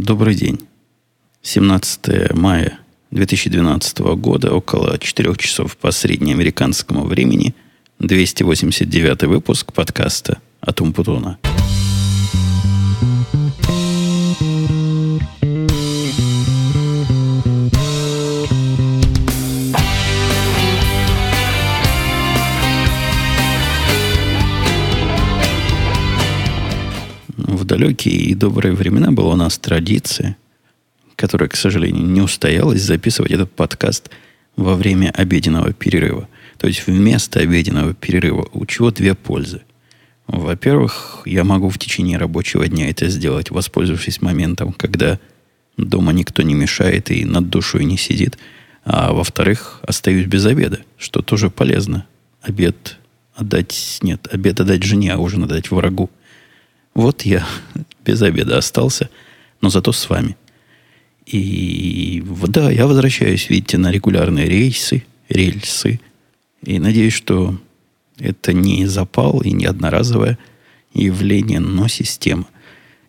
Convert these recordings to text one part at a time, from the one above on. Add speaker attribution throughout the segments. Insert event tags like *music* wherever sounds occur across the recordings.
Speaker 1: Добрый день. 17 мая 2012 года, около 4 часов по среднеамериканскому времени, 289 выпуск подкаста от Умпутуна. В далекие и добрые времена была у нас традиция, которая, к сожалению, не устоялась записывать этот подкаст во время обеденного перерыва. То есть вместо обеденного перерыва, у чего две пользы. Во-первых, я могу в течение рабочего дня это сделать, воспользовавшись моментом, когда дома никто не мешает и над душой не сидит. А во-вторых, остаюсь без обеда, что тоже полезно. Обед отдать... Нет, обед отдать жене, а ужин отдать врагу – вот я *laughs* без обеда остался, но зато с вами. И да, я возвращаюсь, видите, на регулярные рейсы, рельсы. И надеюсь, что это не запал и не одноразовое явление, но система.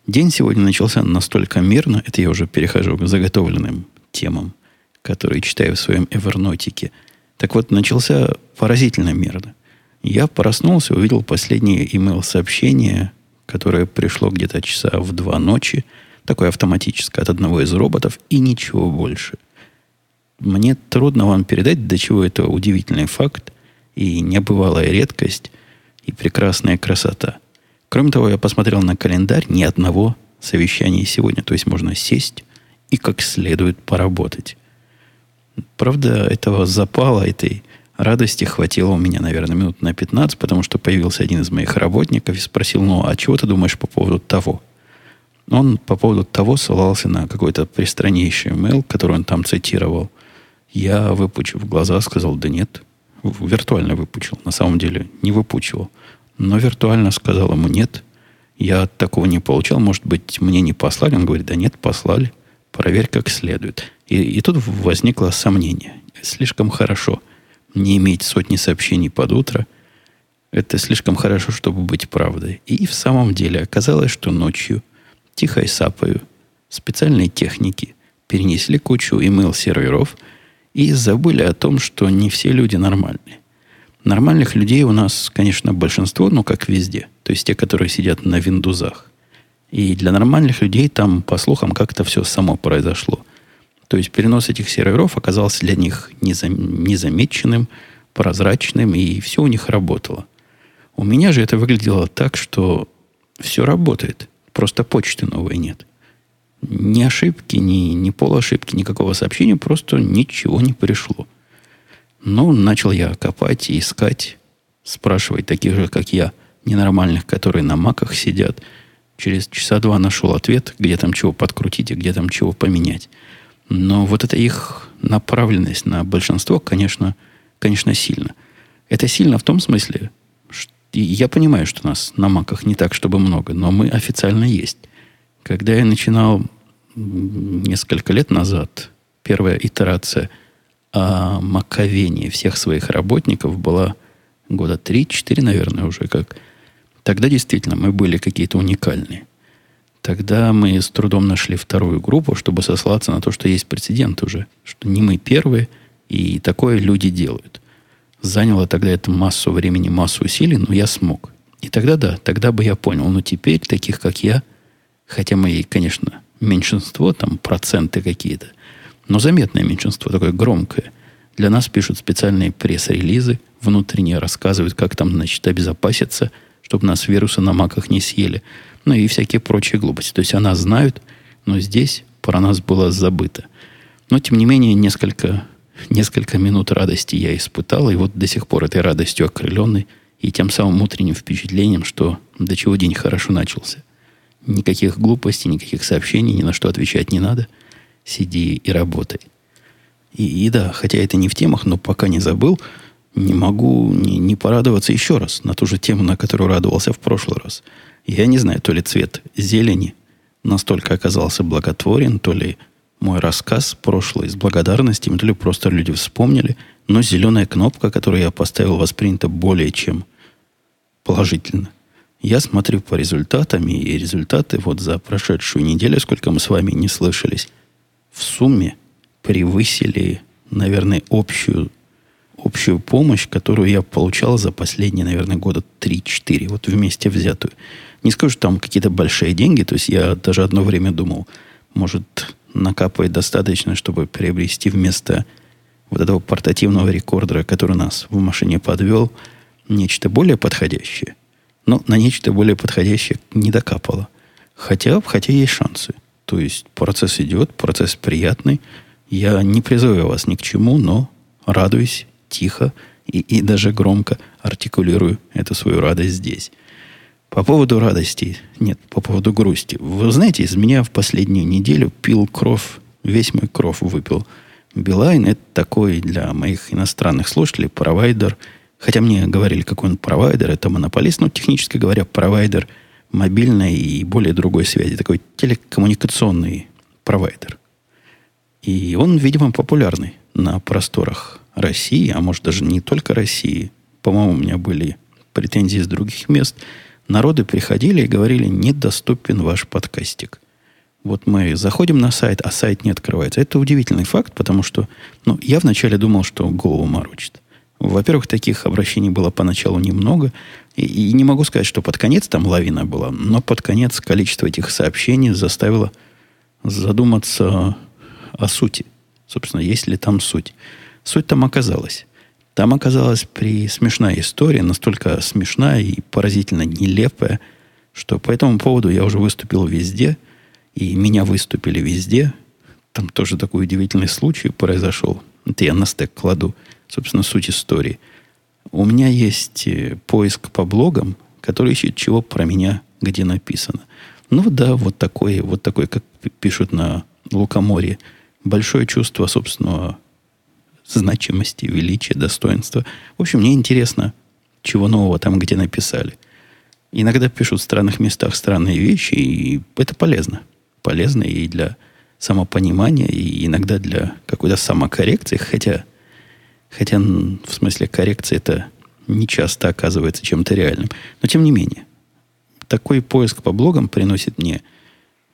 Speaker 1: День сегодня начался настолько мирно, это я уже перехожу к заготовленным темам, которые читаю в своем Эвернотике. Так вот, начался поразительно мирно. Я проснулся, увидел последнее имейл-сообщение которое пришло где-то часа в два ночи, такое автоматическое от одного из роботов, и ничего больше. Мне трудно вам передать, до чего это удивительный факт и небывалая редкость и прекрасная красота. Кроме того, я посмотрел на календарь ни одного совещания сегодня. То есть можно сесть и как следует поработать. Правда, этого запала, этой Радости хватило у меня, наверное, минут на 15, потому что появился один из моих работников и спросил, ну, а чего ты думаешь по поводу того? Он по поводу того ссылался на какой-то пристраннейший имейл, который он там цитировал. Я, выпучив глаза, сказал, да нет, виртуально выпучил. На самом деле не выпучивал. Но виртуально сказал ему нет. Я такого не получал. Может быть, мне не послали? Он говорит, да нет, послали. Проверь как следует. И, и тут возникло сомнение. Слишком хорошо – не иметь сотни сообщений под утро, это слишком хорошо, чтобы быть правдой. И в самом деле оказалось, что ночью, тихо и сапою, специальные техники перенесли кучу email-серверов и забыли о том, что не все люди нормальные. Нормальных людей у нас, конечно, большинство, но как везде. То есть те, которые сидят на виндузах. И для нормальных людей там, по слухам, как-то все само произошло – то есть перенос этих серверов оказался для них незам, незамеченным, прозрачным, и все у них работало. У меня же это выглядело так, что все работает. Просто почты новой нет. Ни ошибки, ни, ни полошибки, никакого сообщения, просто ничего не пришло. Ну, начал я копать и искать, спрашивать таких же, как я, ненормальных, которые на маках сидят. Через часа два нашел ответ, где там чего подкрутить и где там чего поменять. Но вот эта их направленность на большинство, конечно, конечно, сильно. Это сильно в том смысле, что я понимаю, что нас на маках не так, чтобы много, но мы официально есть. Когда я начинал несколько лет назад, первая итерация о маковении всех своих работников была года 3-4, наверное, уже как. Тогда действительно мы были какие-то уникальные. Тогда мы с трудом нашли вторую группу, чтобы сослаться на то, что есть прецедент уже, что не мы первые, и такое люди делают. Заняло тогда это массу времени, массу усилий, но я смог. И тогда да, тогда бы я понял. Но теперь таких, как я, хотя мы, конечно, меньшинство, там проценты какие-то, но заметное меньшинство, такое громкое. Для нас пишут специальные пресс-релизы, внутренние рассказывают, как там, значит, обезопаситься, чтобы нас вирусы на маках не съели ну и всякие прочие глупости. То есть она знают, но здесь про нас было забыто. Но, тем не менее, несколько, несколько минут радости я испытал, и вот до сих пор этой радостью окрыленный, и тем самым утренним впечатлением, что до чего день хорошо начался. Никаких глупостей, никаких сообщений, ни на что отвечать не надо. Сиди и работай. И, и да, хотя это не в темах, но пока не забыл, не могу не, не порадоваться еще раз на ту же тему, на которую радовался в прошлый раз – я не знаю, то ли цвет зелени настолько оказался благотворен, то ли мой рассказ прошлый с благодарностями, то ли просто люди вспомнили, но зеленая кнопка, которую я поставил, воспринята более чем положительно. Я смотрю по результатам, и результаты вот за прошедшую неделю, сколько мы с вами не слышались, в сумме превысили, наверное, общую, общую помощь, которую я получал за последние, наверное, года 3-4, вот вместе взятую. Не скажу, что там какие-то большие деньги, то есть я даже одно время думал, может, накапывать достаточно, чтобы приобрести вместо вот этого портативного рекордера, который нас в машине подвел, нечто более подходящее. Но на нечто более подходящее не докапало. Хотя, хотя есть шансы. То есть процесс идет, процесс приятный. Я не призываю вас ни к чему, но радуюсь тихо и, и даже громко артикулирую эту свою радость здесь. По поводу радости, нет, по поводу грусти. Вы знаете, из меня в последнюю неделю пил кровь, весь мой кровь выпил. Билайн – это такой для моих иностранных слушателей провайдер. Хотя мне говорили, какой он провайдер, это монополист, но технически говоря, провайдер мобильной и более другой связи. Такой телекоммуникационный провайдер. И он, видимо, популярный на просторах России, а может даже не только России. По-моему, у меня были претензии с других мест – народы приходили и говорили, недоступен ваш подкастик. Вот мы заходим на сайт, а сайт не открывается. Это удивительный факт, потому что ну, я вначале думал, что голову морочит. Во-первых, таких обращений было поначалу немного. И, и не могу сказать, что под конец там лавина была, но под конец количество этих сообщений заставило задуматься о сути. Собственно, есть ли там суть. Суть там оказалась. Там оказалась при смешная история, настолько смешная и поразительно нелепая, что по этому поводу я уже выступил везде, и меня выступили везде. Там тоже такой удивительный случай произошел. Это я на стек кладу, собственно, суть истории. У меня есть э, поиск по блогам, который ищет, чего про меня где написано. Ну да, вот такой, вот такой, как пишут на Лукоморье, большое чувство собственного значимости, величия, достоинства. В общем, мне интересно, чего нового там, где написали. Иногда пишут в странных местах странные вещи, и это полезно. Полезно и для самопонимания, и иногда для какой-то самокоррекции, хотя, хотя в смысле коррекции это не часто оказывается чем-то реальным. Но тем не менее, такой поиск по блогам приносит мне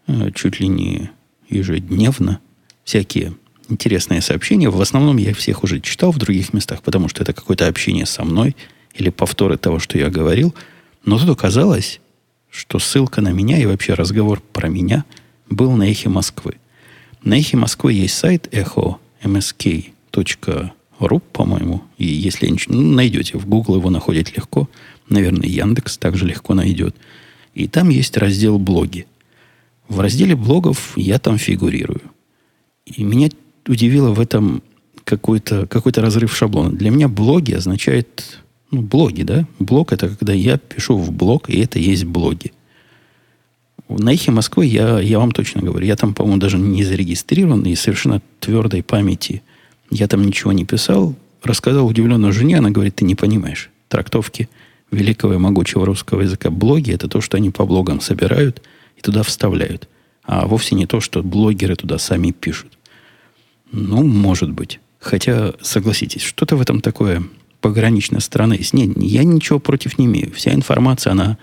Speaker 1: э, чуть ли не ежедневно всякие интересные сообщения. В основном я всех уже читал в других местах, потому что это какое-то общение со мной или повторы того, что я говорил. Но тут оказалось, что ссылка на меня и вообще разговор про меня был на эхе Москвы. На эхе Москвы есть сайт echo msk.ru, по-моему. И если ну, найдете в Google, его находить легко. Наверное, Яндекс также легко найдет. И там есть раздел «Блоги». В разделе блогов я там фигурирую. И меня удивило в этом какой-то какой разрыв шаблона. Для меня блоги означает, ну, блоги, да? Блог это когда я пишу в блог, и это есть блоги. На эхе Москвы я, я вам точно говорю, я там, по-моему, даже не зарегистрирован, и совершенно твердой памяти я там ничего не писал. Рассказал удивленной жене, она говорит, ты не понимаешь. Трактовки великого и могучего русского языка блоги – это то, что они по блогам собирают и туда вставляют. А вовсе не то, что блогеры туда сами пишут. Ну, может быть. Хотя, согласитесь, что-то в этом такое пограничной есть. Нет, я ничего против не имею. Вся информация, она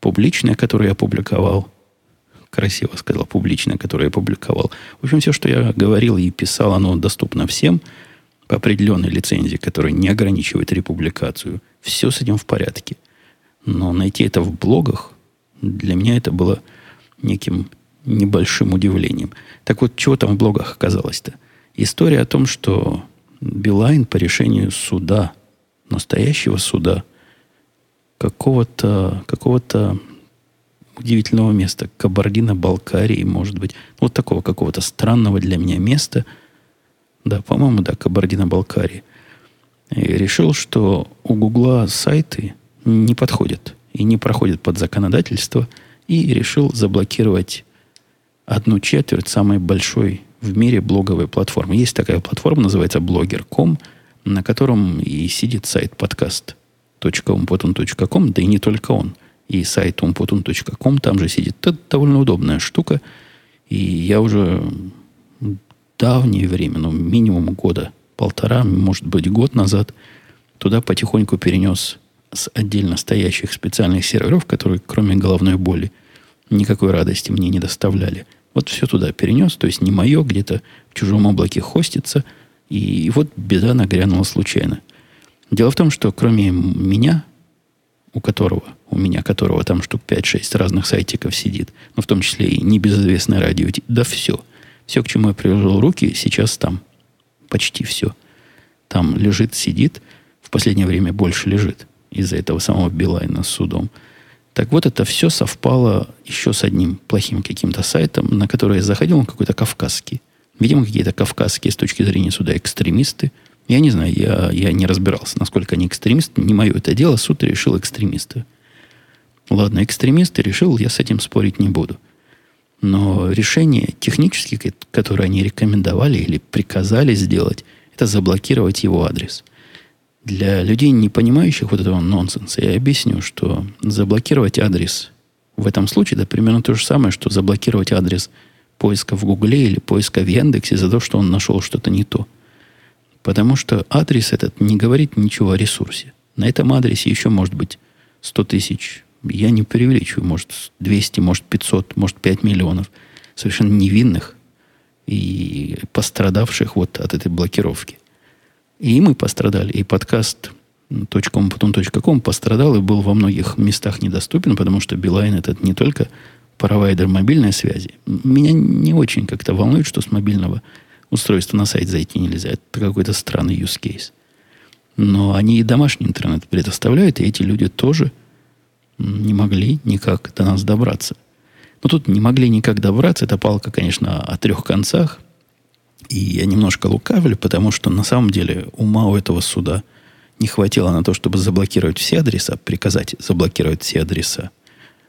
Speaker 1: публичная, которую я публиковал. Красиво сказал, публичная, которую я публиковал. В общем, все, что я говорил и писал, оно доступно всем по определенной лицензии, которая не ограничивает републикацию. Все с этим в порядке. Но найти это в блогах, для меня это было неким небольшим удивлением. Так вот, чего там в блогах оказалось-то? История о том, что Билайн по решению суда, настоящего суда, какого-то какого удивительного места, Кабардино-Балкарии, может быть, вот такого какого-то странного для меня места, да, по-моему, да, Кабардино-Балкарии, и решил, что у Гугла сайты не подходят и не проходят под законодательство, и решил заблокировать одну четверть самой большой в мире блоговой платформы. Есть такая платформа, называется blogger.com, на котором и сидит сайт podcast.umpotun.com, да и не только он. И сайт umpotun.com там же сидит. Это довольно удобная штука. И я уже давнее время, ну, минимум года, полтора, может быть, год назад, туда потихоньку перенес с отдельно стоящих специальных серверов, которые кроме головной боли никакой радости мне не доставляли. Вот все туда перенес, то есть не мое, где-то в чужом облаке хостится, и вот беда нагрянула случайно. Дело в том, что кроме меня, у которого, у меня которого там штук 5-6 разных сайтиков сидит, но в том числе и небезызвестное радио, да все. Все, к чему я приложил руки, сейчас там. Почти все. Там лежит, сидит. В последнее время больше лежит из-за этого самого Билайна с судом. Так вот, это все совпало еще с одним плохим каким-то сайтом, на который я заходил, он какой-то кавказский. Видимо, какие-то кавказские с точки зрения суда экстремисты. Я не знаю, я, я не разбирался, насколько они экстремисты. Не мое это дело, суд решил экстремисты. Ладно, экстремисты решил, я с этим спорить не буду. Но решение технические, которое они рекомендовали или приказали сделать, это заблокировать его адрес. Для людей, не понимающих вот этого нонсенса, я объясню, что заблокировать адрес в этом случае это примерно то же самое, что заблокировать адрес поиска в Гугле или поиска в Яндексе за то, что он нашел что-то не то. Потому что адрес этот не говорит ничего о ресурсе. На этом адресе еще может быть 100 тысяч, я не преувеличиваю, может 200, может 500, может 5 миллионов совершенно невинных и пострадавших вот от этой блокировки. И мы пострадали, и подкаст .com пострадал и был во многих местах недоступен, потому что Билайн этот не только провайдер мобильной связи. Меня не очень как-то волнует, что с мобильного устройства на сайт зайти нельзя. Это какой-то странный use case. Но они и домашний интернет предоставляют, и эти люди тоже не могли никак до нас добраться. Но тут не могли никак добраться. Это палка, конечно, о трех концах. И я немножко лукавлю, потому что на самом деле ума у этого суда не хватило на то, чтобы заблокировать все адреса, приказать заблокировать все адреса.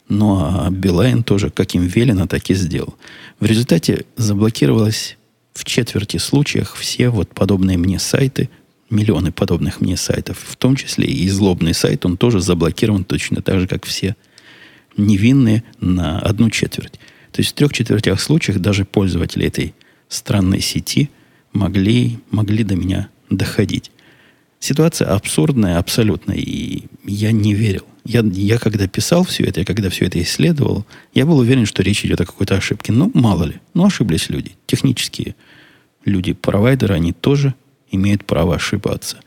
Speaker 1: Ну а Билайн тоже, как им велено, так и сделал. В результате заблокировалось в четверти случаях все вот подобные мне сайты, миллионы подобных мне сайтов, в том числе и злобный сайт, он тоже заблокирован точно так же, как все невинные на одну четверть. То есть в трех четвертях случаях даже пользователи этой странной сети могли, могли до меня доходить. Ситуация абсурдная абсолютно, и я не верил. Я, я когда писал все это, я когда все это исследовал, я был уверен, что речь идет о какой-то ошибке. Ну, мало ли. Ну, ошиблись люди. Технические люди, провайдеры, они тоже имеют право ошибаться.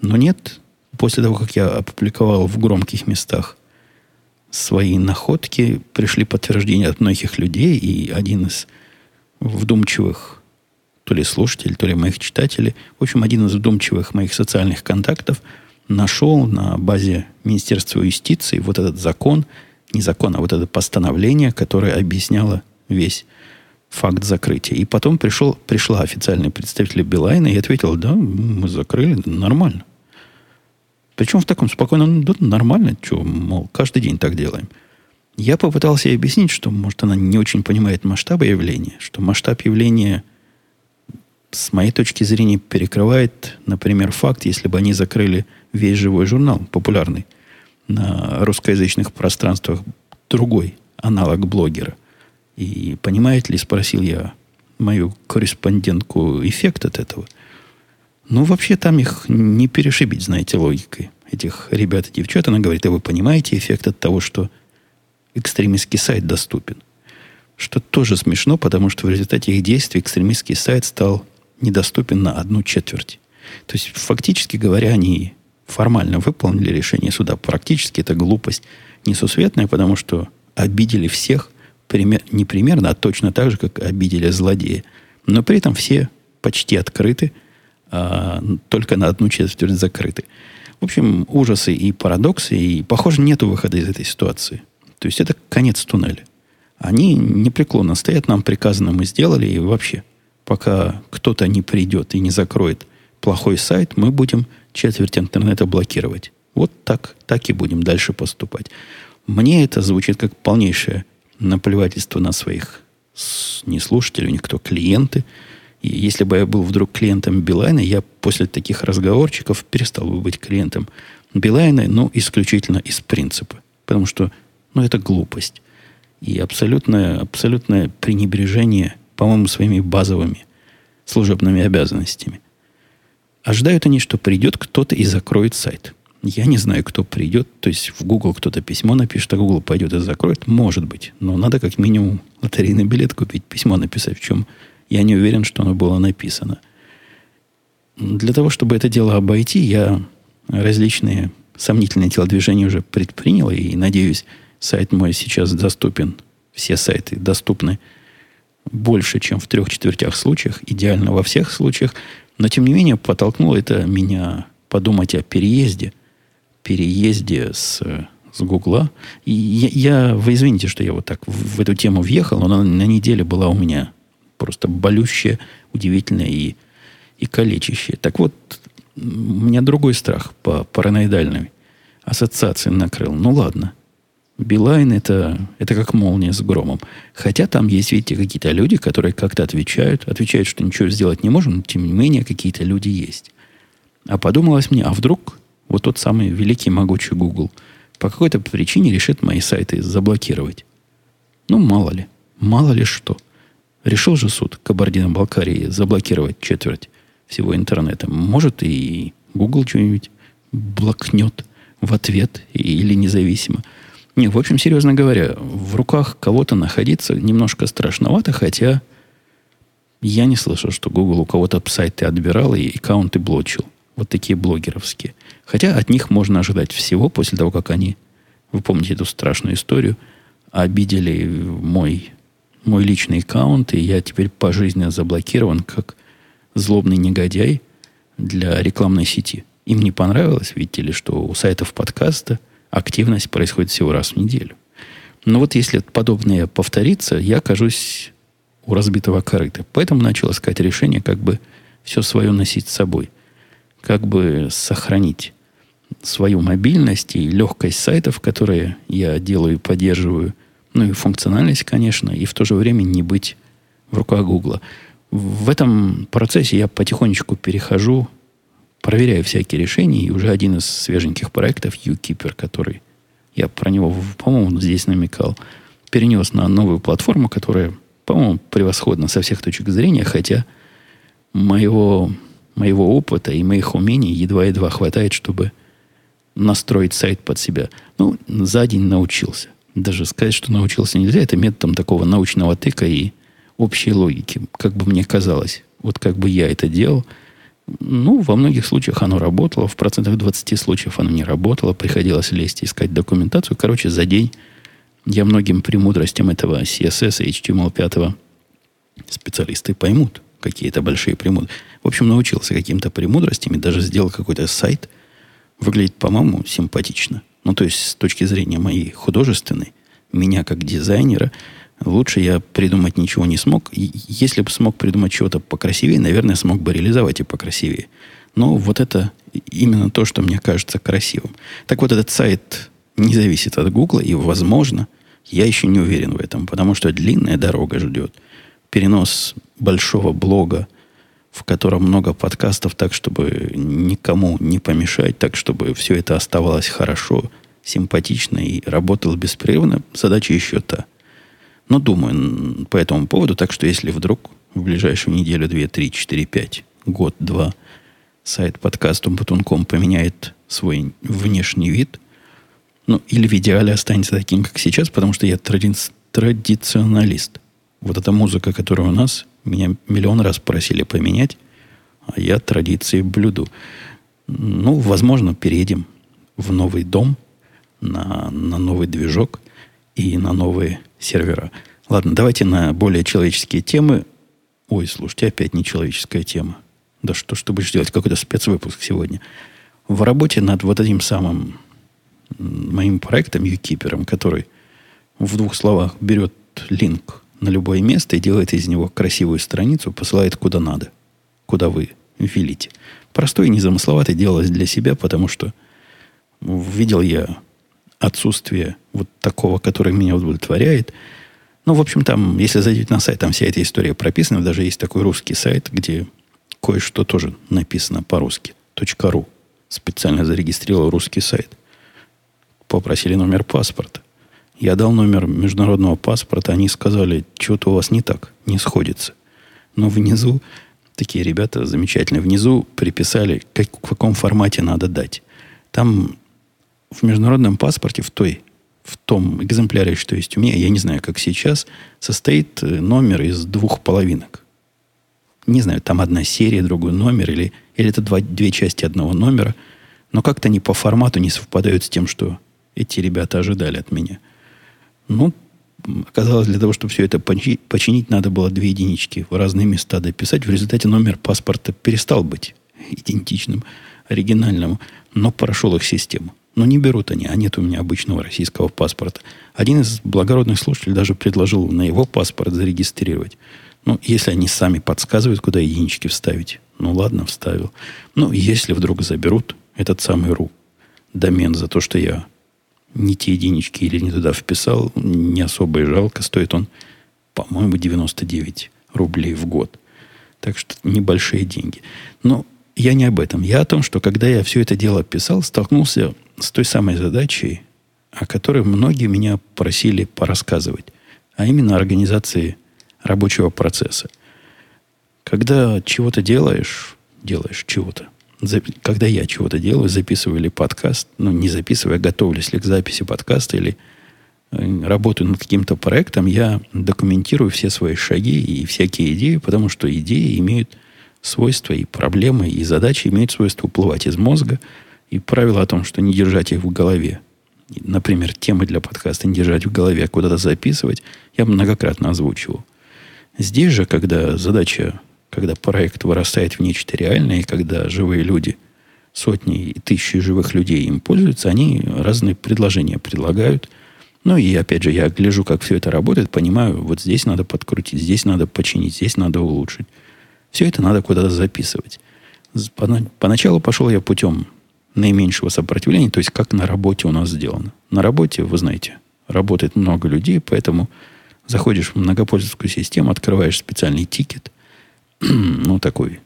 Speaker 1: Но нет, после того, как я опубликовал в громких местах свои находки, пришли подтверждения от многих людей, и один из вдумчивых то ли слушателей, то ли моих читателей, в общем, один из вдумчивых моих социальных контактов нашел на базе Министерства юстиции вот этот закон, не закон, а вот это постановление, которое объясняло весь факт закрытия. И потом пришел, пришла официальный представитель Билайна и ответил, да, мы закрыли, нормально. Причем в таком спокойном, да, нормально, что, мол, каждый день так делаем. Я попытался ей объяснить, что, может, она не очень понимает масштаба явления, что масштаб явления, с моей точки зрения, перекрывает, например, факт, если бы они закрыли весь живой журнал, популярный, на русскоязычных пространствах, другой аналог блогера – и понимает ли, спросил я мою корреспондентку, эффект от этого. Ну, вообще там их не перешибить, знаете, логикой этих ребят и девчат. Она говорит, а вы понимаете эффект от того, что экстремистский сайт доступен? Что тоже смешно, потому что в результате их действий экстремистский сайт стал недоступен на одну четверть. То есть, фактически говоря, они формально выполнили решение суда. Практически это глупость несусветная, потому что обидели всех, пример, не примерно, а точно так же, как обидели злодея. Но при этом все почти открыты, а только на одну четверть закрыты. В общем, ужасы и парадоксы, и, похоже, нет выхода из этой ситуации. То есть это конец туннеля. Они непреклонно стоят, нам приказано, мы сделали, и вообще, пока кто-то не придет и не закроет плохой сайт, мы будем четверть интернета блокировать. Вот так, так и будем дальше поступать. Мне это звучит как полнейшая наплевательство на своих не слушателей, никто, клиенты. И если бы я был вдруг клиентом Билайна, я после таких разговорчиков перестал бы быть клиентом Билайна, ну, исключительно из принципа. Потому что, ну, это глупость. И абсолютное, абсолютное пренебрежение, по-моему, своими базовыми служебными обязанностями. Ожидают они, что придет кто-то и закроет сайт. Я не знаю, кто придет. То есть в Google кто-то письмо напишет, а Google пойдет и закроет. Может быть. Но надо как минимум лотерейный билет купить, письмо написать, в чем я не уверен, что оно было написано. Для того, чтобы это дело обойти, я различные сомнительные телодвижения уже предпринял, и, надеюсь, сайт мой сейчас доступен, все сайты доступны больше, чем в трех четвертях случаях, идеально во всех случаях, но, тем не менее, подтолкнуло это меня подумать о переезде, переезде с, с Гугла. И я, я, вы извините, что я вот так в, в эту тему въехал, но на, на неделе была у меня просто болющая, удивительная и, и калечащая. Так вот, у меня другой страх по параноидальной ассоциации накрыл. Ну ладно. Билайн это, это как молния с громом. Хотя там есть, видите, какие-то люди, которые как-то отвечают, отвечают, что ничего сделать не можем, но тем не менее какие-то люди есть. А подумалось мне, а вдруг вот тот самый великий могучий Google по какой-то причине решит мои сайты заблокировать. Ну, мало ли. Мало ли что. Решил же суд Кабардино-Балкарии заблокировать четверть всего интернета. Может, и Google что-нибудь блокнет в ответ или независимо. Не, в общем, серьезно говоря, в руках кого-то находиться немножко страшновато, хотя я не слышал, что Google у кого-то сайты отбирал и аккаунты блочил. Вот такие блогеровские. Хотя от них можно ожидать всего после того, как они, вы помните эту страшную историю, обидели мой, мой личный аккаунт, и я теперь пожизненно заблокирован как злобный негодяй для рекламной сети. Им не понравилось, видите ли, что у сайтов подкаста активность происходит всего раз в неделю. Но вот если подобное повторится, я окажусь у разбитого корыта. Поэтому начал искать решение, как бы все свое носить с собой. Как бы сохранить свою мобильность и легкость сайтов, которые я делаю и поддерживаю, ну и функциональность, конечно, и в то же время не быть в руках Гугла. В этом процессе я потихонечку перехожу, проверяю всякие решения, и уже один из свеженьких проектов, UKeeper, который я про него, по-моему, здесь намекал, перенес на новую платформу, которая, по-моему, превосходна со всех точек зрения, хотя моего, моего опыта и моих умений едва-едва хватает, чтобы настроить сайт под себя. Ну, за день научился. Даже сказать, что научился нельзя, это методом такого научного тыка и общей логики, как бы мне казалось. Вот как бы я это делал. Ну, во многих случаях оно работало, в процентах 20 случаев оно не работало, приходилось лезть искать документацию. Короче, за день я многим премудростям этого CSS и HTML5 специалисты поймут, какие это большие премудрости. В общем, научился каким-то премудростям и даже сделал какой-то сайт. Выглядит, по-моему, симпатично. Ну, то есть, с точки зрения моей художественной, меня как дизайнера – Лучше я придумать ничего не смог. Если бы смог придумать чего-то покрасивее, наверное, смог бы реализовать и покрасивее. Но вот это именно то, что мне кажется красивым. Так вот, этот сайт не зависит от Гугла, и, возможно, я еще не уверен в этом, потому что длинная дорога ждет. Перенос большого блога, в котором много подкастов, так, чтобы никому не помешать, так, чтобы все это оставалось хорошо, симпатично и работало беспрерывно, задача еще та – но думаю по этому поводу, так что если вдруг в ближайшую неделю, две, три, четыре, пять, год, два сайт подкастом Батунком поменяет свой внешний вид, ну, или в идеале останется таким, как сейчас, потому что я тради- традиционалист. Вот эта музыка, которая у нас, меня миллион раз просили поменять, а я традиции блюду. Ну, возможно, переедем в новый дом, на, на новый движок и на новые сервера. Ладно, давайте на более человеческие темы. Ой, слушайте, опять нечеловеческая тема. Да что ж ты будешь делать? Какой-то спецвыпуск сегодня. В работе над вот этим самым моим проектом, юкипером, который в двух словах берет линк на любое место и делает из него красивую страницу, посылает куда надо, куда вы велите. Простой и незамысловатый делалось для себя, потому что видел я отсутствие вот такого, который меня удовлетворяет. Ну, в общем, там, если зайдете на сайт, там вся эта история прописана. Даже есть такой русский сайт, где кое-что тоже написано по-русски. .ру. Специально зарегистрировал русский сайт. Попросили номер паспорта. Я дал номер международного паспорта. Они сказали, что-то у вас не так, не сходится. Но внизу, такие ребята замечательные, внизу приписали, как, в каком формате надо дать. Там в международном паспорте, в той, в том экземпляре, что есть у меня, я не знаю, как сейчас, состоит э, номер из двух половинок. Не знаю, там одна серия, другой номер, или, или это два, две части одного номера, но как-то они по формату не совпадают с тем, что эти ребята ожидали от меня. Ну, оказалось, для того, чтобы все это починить, починить, надо было две единички в разные места дописать. В результате номер паспорта перестал быть *laughs* идентичным оригинальному, но прошел их систему. Но не берут они, а нет у меня обычного российского паспорта. Один из благородных слушателей даже предложил на его паспорт зарегистрировать. Ну, если они сами подсказывают, куда единички вставить. Ну, ладно, вставил. Ну, если вдруг заберут этот самый РУ домен за то, что я не те единички или не туда вписал, не особо и жалко. Стоит он, по-моему, 99 рублей в год. Так что небольшие деньги. Но я не об этом. Я о том, что когда я все это дело писал, столкнулся с той самой задачей, о которой многие меня просили порассказывать, а именно организации рабочего процесса. Когда чего-то делаешь, делаешь чего-то, когда я чего-то делаю, записываю или подкаст, ну, не записываю, а готовлюсь ли к записи подкаста или э, работаю над каким-то проектом, я документирую все свои шаги и всякие идеи, потому что идеи имеют свойства и проблемы, и задачи имеют свойство уплывать из мозга – и правило о том, что не держать их в голове, например, темы для подкаста не держать в голове, а куда-то записывать, я многократно озвучивал. Здесь же, когда задача, когда проект вырастает в нечто реальное, и когда живые люди, сотни и тысячи живых людей им пользуются, они разные предложения предлагают. Ну и опять же, я гляжу, как все это работает, понимаю, вот здесь надо подкрутить, здесь надо починить, здесь надо улучшить. Все это надо куда-то записывать. Поначалу пошел я путем наименьшего сопротивления, то есть как на работе у нас сделано. На работе, вы знаете, работает много людей, поэтому заходишь в многопользовательскую систему, открываешь специальный ticket, *clears throat* ну, такой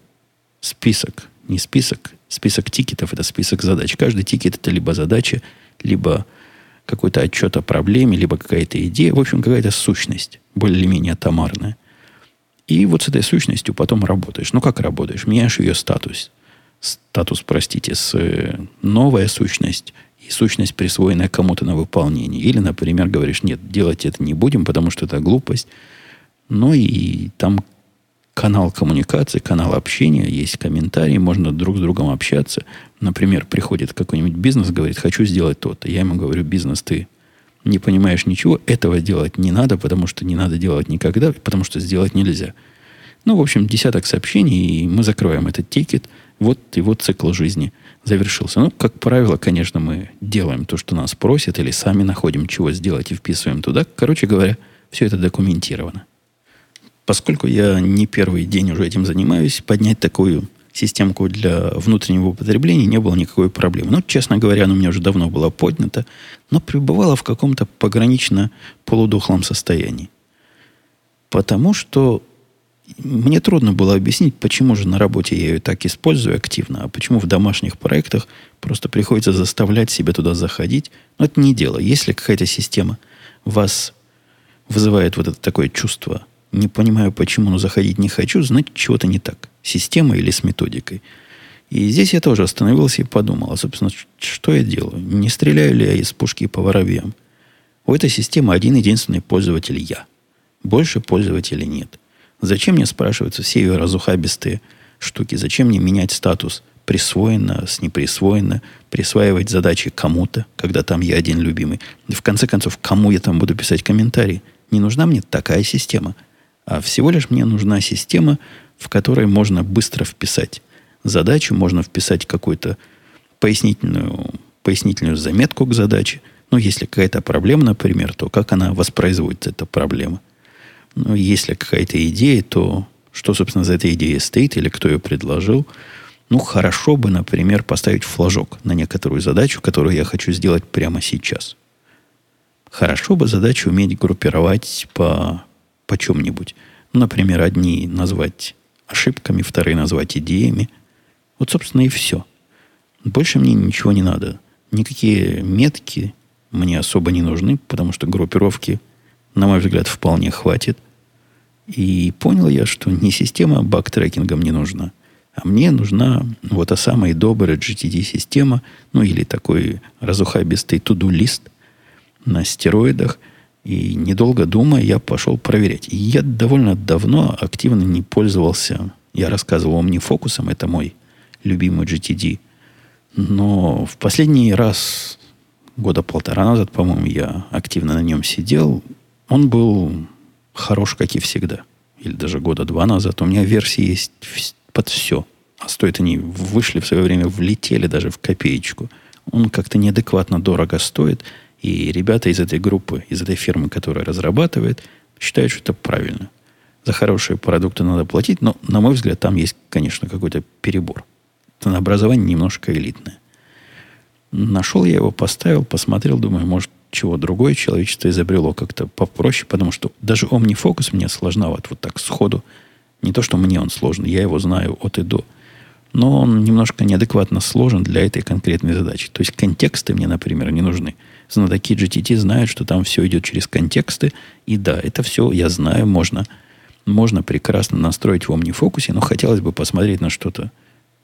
Speaker 1: список, не список, список тикетов, это список задач. Каждый ticket это либо задача, либо какой-то отчет о проблеме, либо какая-то идея, в общем, какая-то сущность, более-менее атомарная. И вот с этой сущностью потом работаешь. Ну, как работаешь? Меняешь ее статус статус, простите, с э, новая сущность и сущность, присвоенная кому-то на выполнение. Или, например, говоришь, нет, делать это не будем, потому что это глупость. Ну и там канал коммуникации, канал общения, есть комментарии, можно друг с другом общаться. Например, приходит какой-нибудь бизнес, говорит, хочу сделать то-то. Я ему говорю, бизнес, ты не понимаешь ничего, этого делать не надо, потому что не надо делать никогда, потому что сделать нельзя. Ну, в общем, десяток сообщений, и мы закроем этот тикет – вот его цикл жизни завершился. Ну, как правило, конечно, мы делаем то, что нас просят, или сами находим, чего сделать и вписываем туда. Короче говоря, все это документировано. Поскольку я не первый день уже этим занимаюсь, поднять такую системку для внутреннего употребления не было никакой проблемы. Ну, честно говоря, она у меня уже давно была поднята, но пребывала в каком-то погранично полудохлом состоянии. Потому что мне трудно было объяснить, почему же на работе я ее так использую активно, а почему в домашних проектах просто приходится заставлять себя туда заходить. Но это не дело. Если какая-то система вас вызывает вот это такое чувство, не понимаю почему, но заходить не хочу, значит, чего-то не так. Система или с методикой. И здесь я тоже остановился и подумал, а, собственно, что я делаю? Не стреляю ли я из пушки по воробьям? У этой системы один единственный пользователь я. Больше пользователей нет. Зачем мне, спрашиваются, все ее разухабистые штуки? Зачем мне менять статус присвоено, с неприсвоено, присваивать задачи кому-то, когда там я один любимый? В конце концов, кому я там буду писать комментарии? Не нужна мне такая система. А всего лишь мне нужна система, в которой можно быстро вписать задачу, можно вписать какую-то пояснительную, пояснительную заметку к задаче. Ну, если какая-то проблема, например, то как она воспроизводится, эта проблема – ну, если какая-то идея, то что, собственно, за этой идеей стоит или кто ее предложил? Ну, хорошо бы, например, поставить флажок на некоторую задачу, которую я хочу сделать прямо сейчас. Хорошо бы задачу уметь группировать по, по чем-нибудь. Ну, например, одни назвать ошибками, вторые назвать идеями. Вот, собственно, и все. Больше мне ничего не надо. Никакие метки мне особо не нужны, потому что группировки – на мой взгляд, вполне хватит. И понял я, что ни система бактрекинга мне нужна, А мне нужна вот та самая добрая GTD-система, ну или такой разухабистый туду-лист на стероидах. И недолго думая, я пошел проверять. И я довольно давно активно не пользовался. Я рассказывал OmniFocus, это мой любимый GTD. Но в последний раз, года полтора назад, по-моему, я активно на нем сидел. Он был хорош, как и всегда. Или даже года два назад. У меня версии есть под все. А стоит они вышли в свое время, влетели даже в копеечку. Он как-то неадекватно дорого стоит. И ребята из этой группы, из этой фирмы, которая разрабатывает, считают, что это правильно. За хорошие продукты надо платить, но, на мой взгляд, там есть, конечно, какой-то перебор. Ценообразование немножко элитное. Нашел я его, поставил, посмотрел, думаю, может, чего другое человечество изобрело как-то попроще, потому что даже OmniFocus мне сложноват вот так сходу. Не то, что мне он сложный, я его знаю от и до – но он немножко неадекватно сложен для этой конкретной задачи. То есть контексты мне, например, не нужны. Знатоки GTT знают, что там все идет через контексты. И да, это все я знаю, можно, можно прекрасно настроить в OmniFocus, но хотелось бы посмотреть на что-то,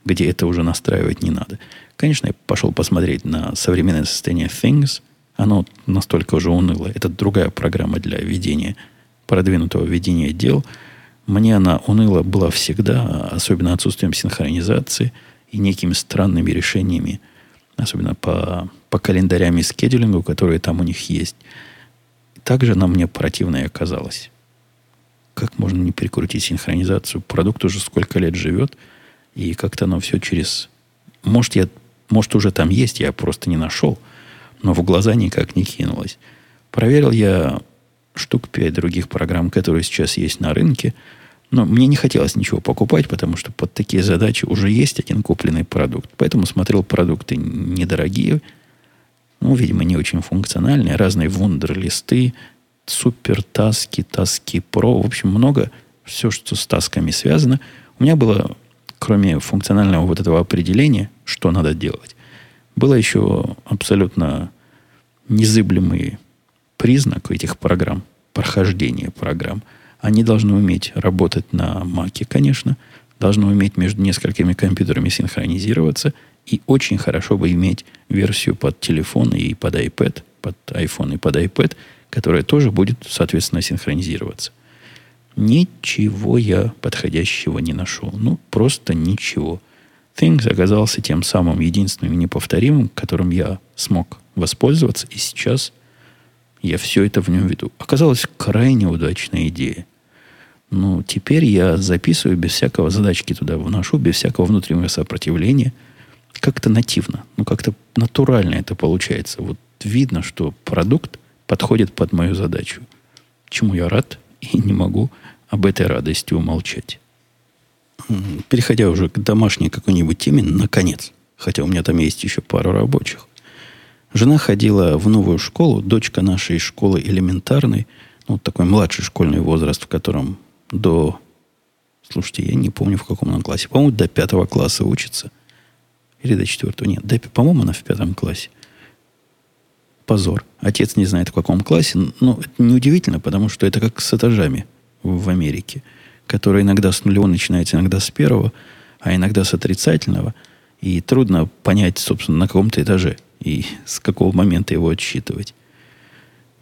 Speaker 1: где это уже настраивать не надо. Конечно, я пошел посмотреть на современное состояние Things. Оно настолько уже уныло. Это другая программа для ведения, продвинутого ведения дел – мне она уныла была всегда, особенно отсутствием синхронизации и некими странными решениями, особенно по, по календарям и скедулингу, которые там у них есть. Также она мне противной оказалась. Как можно не прикрутить синхронизацию? Продукт уже сколько лет живет, и как-то оно все через... Может, я, может, уже там есть, я просто не нашел, но в глаза никак не кинулось. Проверил я штук пять других программ, которые сейчас есть на рынке – но мне не хотелось ничего покупать, потому что под такие задачи уже есть один купленный продукт. Поэтому смотрел продукты недорогие, ну, видимо, не очень функциональные, разные вундерлисты, супер таски, таски про, в общем, много, все, что с тасками связано. У меня было, кроме функционального вот этого определения, что надо делать, было еще абсолютно незыблемый признак этих программ, прохождения программ – они должны уметь работать на Маке, конечно, должны уметь между несколькими компьютерами синхронизироваться, и очень хорошо бы иметь версию под телефон и под iPad, под iPhone и под iPad, которая тоже будет, соответственно, синхронизироваться. Ничего я подходящего не нашел. Ну, просто ничего. Things оказался тем самым единственным и неповторимым, которым я смог воспользоваться, и сейчас я все это в нем веду. Оказалась крайне удачная идея. Ну, теперь я записываю без всякого задачки туда вношу, без всякого внутреннего сопротивления. Как-то нативно, ну, как-то натурально это получается. Вот видно, что продукт подходит под мою задачу. Чему я рад и не могу об этой радости умолчать. Переходя уже к домашней какой-нибудь теме, наконец, хотя у меня там есть еще пару рабочих. Жена ходила в новую школу, дочка нашей школы элементарной, ну, такой младший школьный возраст, в котором до... Слушайте, я не помню, в каком она классе. По-моему, до пятого класса учится. Или до четвертого. Нет, до, по-моему, она в пятом классе. Позор. Отец не знает, в каком классе. Но это неудивительно, потому что это как с этажами в Америке, которые иногда с нулевого начинаются, иногда с первого, а иногда с отрицательного. И трудно понять, собственно, на каком-то этаже и с какого момента его отсчитывать.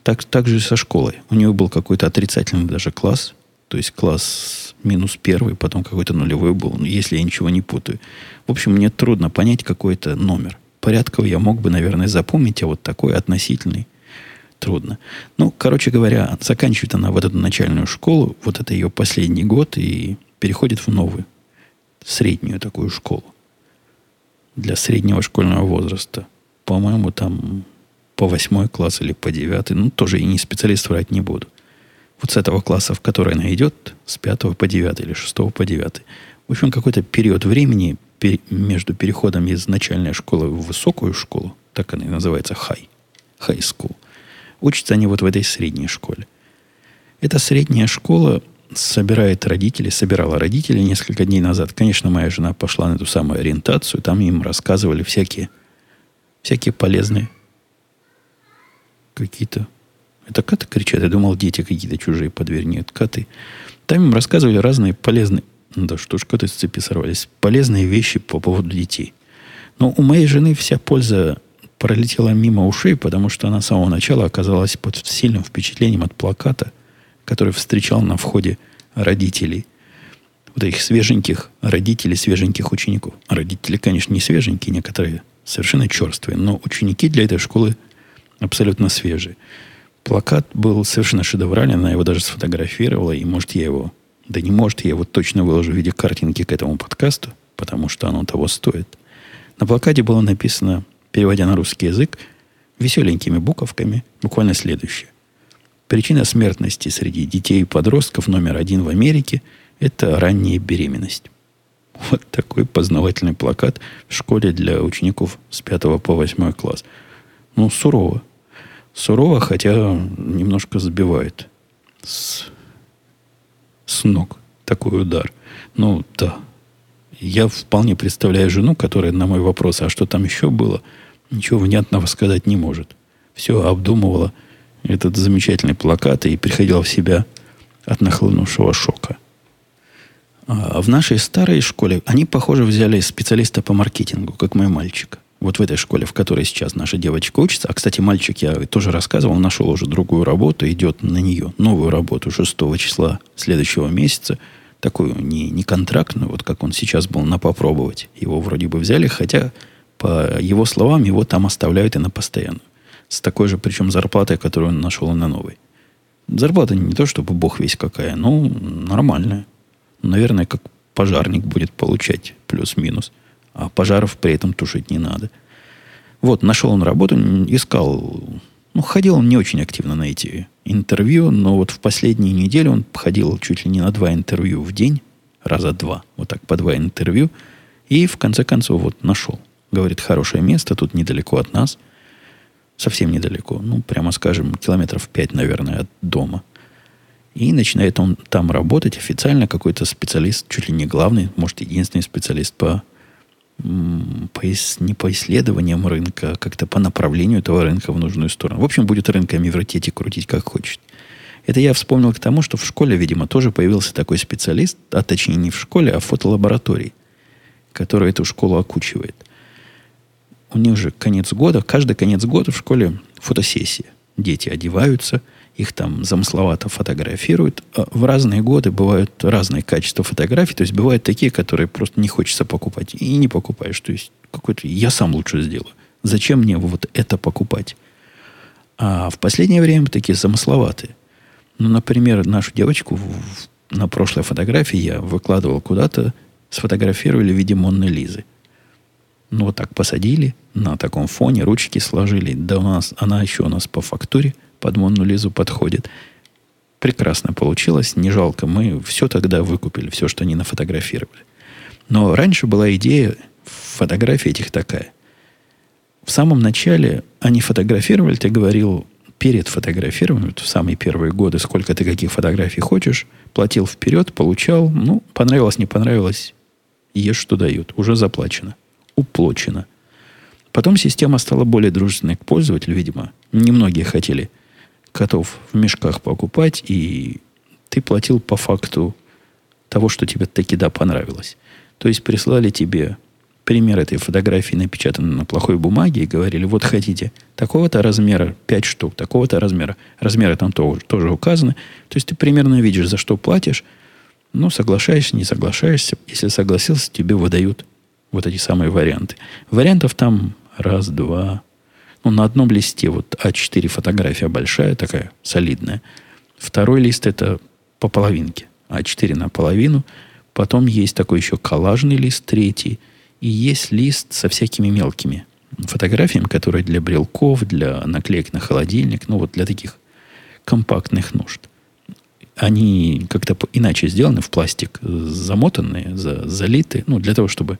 Speaker 1: Так, так же и со школой. У него был какой-то отрицательный даже класс, то есть класс минус первый, потом какой-то нулевой был, ну, если я ничего не путаю. В общем, мне трудно понять какой-то номер. Порядковый я мог бы, наверное, запомнить, а вот такой относительный трудно. Ну, короче говоря, заканчивает она вот эту начальную школу, вот это ее последний год, и переходит в новую, среднюю такую школу. Для среднего школьного возраста. По-моему, там по восьмой класс или по девятый. Ну, тоже и не специалист врать не буду вот с этого класса, в который она идет, с 5 по 9 или 6 по 9. В общем, какой-то период времени между переходом из начальной школы в высокую школу, так она и называется, high, high school, учатся они вот в этой средней школе. Эта средняя школа собирает родителей, собирала родителей несколько дней назад. Конечно, моя жена пошла на эту самую ориентацию, там им рассказывали всякие, всякие полезные какие-то это коты кричат. Я думал, дети какие-то чужие. Нет, коты. Там им рассказывали разные полезные, Да что ж, коты с цепи сорвались. Полезные вещи по поводу детей. Но у моей жены вся польза пролетела мимо ушей, потому что она с самого начала оказалась под сильным впечатлением от плаката, который встречал на входе родителей. Вот этих свеженьких родителей, свеженьких учеников. Родители, конечно, не свеженькие, некоторые совершенно черствые, но ученики для этой школы абсолютно свежие. Плакат был совершенно шедевральный, она его даже сфотографировала, и, может, я его... Да не может, я его точно выложу в виде картинки к этому подкасту, потому что оно того стоит. На плакате было написано, переводя на русский язык, веселенькими буковками, буквально следующее. Причина смертности среди детей и подростков номер один в Америке – это ранняя беременность. Вот такой познавательный плакат в школе для учеников с 5 по 8 класс. Ну, сурово. Сурово, хотя немножко сбивает с, с ног такой удар. Ну, да. Я вполне представляю жену, которая на мой вопрос, а что там еще было, ничего внятного сказать не может. Все обдумывала этот замечательный плакат и приходила в себя от нахлынувшего шока. А в нашей старой школе они, похоже, взяли специалиста по маркетингу, как мой мальчик вот в этой школе, в которой сейчас наша девочка учится, а, кстати, мальчик, я тоже рассказывал, нашел уже другую работу, идет на нее, новую работу 6 числа следующего месяца, такую не, не контрактную, вот как он сейчас был на попробовать. Его вроде бы взяли, хотя, по его словам, его там оставляют и на постоянную. С такой же, причем, зарплатой, которую он нашел на новой. Зарплата не то, чтобы бог весь какая, но нормальная. Наверное, как пожарник будет получать плюс-минус – а пожаров при этом тушить не надо. Вот, нашел он работу, искал, ну, ходил он не очень активно на эти интервью, но вот в последние недели он ходил чуть ли не на два интервью в день, раза два, вот так по два интервью, и в конце концов вот нашел. Говорит, хорошее место, тут недалеко от нас, совсем недалеко, ну, прямо скажем, километров пять, наверное, от дома. И начинает он там работать официально, какой-то специалист, чуть ли не главный, может, единственный специалист по по, не по исследованиям рынка, а как-то по направлению этого рынка в нужную сторону. В общем, будет рынками вертеть и крутить как хочет. Это я вспомнил к тому, что в школе, видимо, тоже появился такой специалист, а точнее не в школе, а в фотолаборатории, который эту школу окучивает. У них же конец года, каждый конец года в школе фотосессия. Дети одеваются – их там замысловато фотографируют. А в разные годы бывают разные качества фотографий. То есть бывают такие, которые просто не хочется покупать. И не покупаешь. То есть какой-то я сам лучше сделаю. Зачем мне вот это покупать? А в последнее время такие замысловатые. Ну, например, нашу девочку в, на прошлой фотографии я выкладывал куда-то, сфотографировали в виде Монны Лизы. Ну, вот так посадили, на таком фоне, ручки сложили. Да у нас, она еще у нас по фактуре – под Монну Лизу подходит. Прекрасно получилось, не жалко. Мы все тогда выкупили, все, что они нафотографировали. Но раньше была идея фотографий этих такая. В самом начале они фотографировали, ты говорил, перед фотографированием, в самые первые годы, сколько ты каких фотографий хочешь, платил вперед, получал, ну, понравилось, не понравилось, ешь, что дают, уже заплачено, уплочено. Потом система стала более дружественной к пользователю, видимо. Немногие хотели котов в мешках покупать, и ты платил по факту того, что тебе таки да понравилось. То есть прислали тебе пример этой фотографии, напечатанной на плохой бумаге, и говорили, вот хотите такого-то размера, 5 штук, такого-то размера. Размеры там тоже, тоже указаны. То есть ты примерно видишь, за что платишь. Ну, соглашаешься, не соглашаешься. Если согласился, тебе выдают вот эти самые варианты. Вариантов там раз, два, ну, на одном листе вот А4 фотография большая, такая солидная. Второй лист это по половинке. А4 наполовину. Потом есть такой еще коллажный лист, третий. И есть лист со всякими мелкими фотографиями, которые для брелков, для наклеек на холодильник, ну вот для таких компактных нужд. Они как-то иначе сделаны, в пластик замотанные, за, залиты, ну, для того, чтобы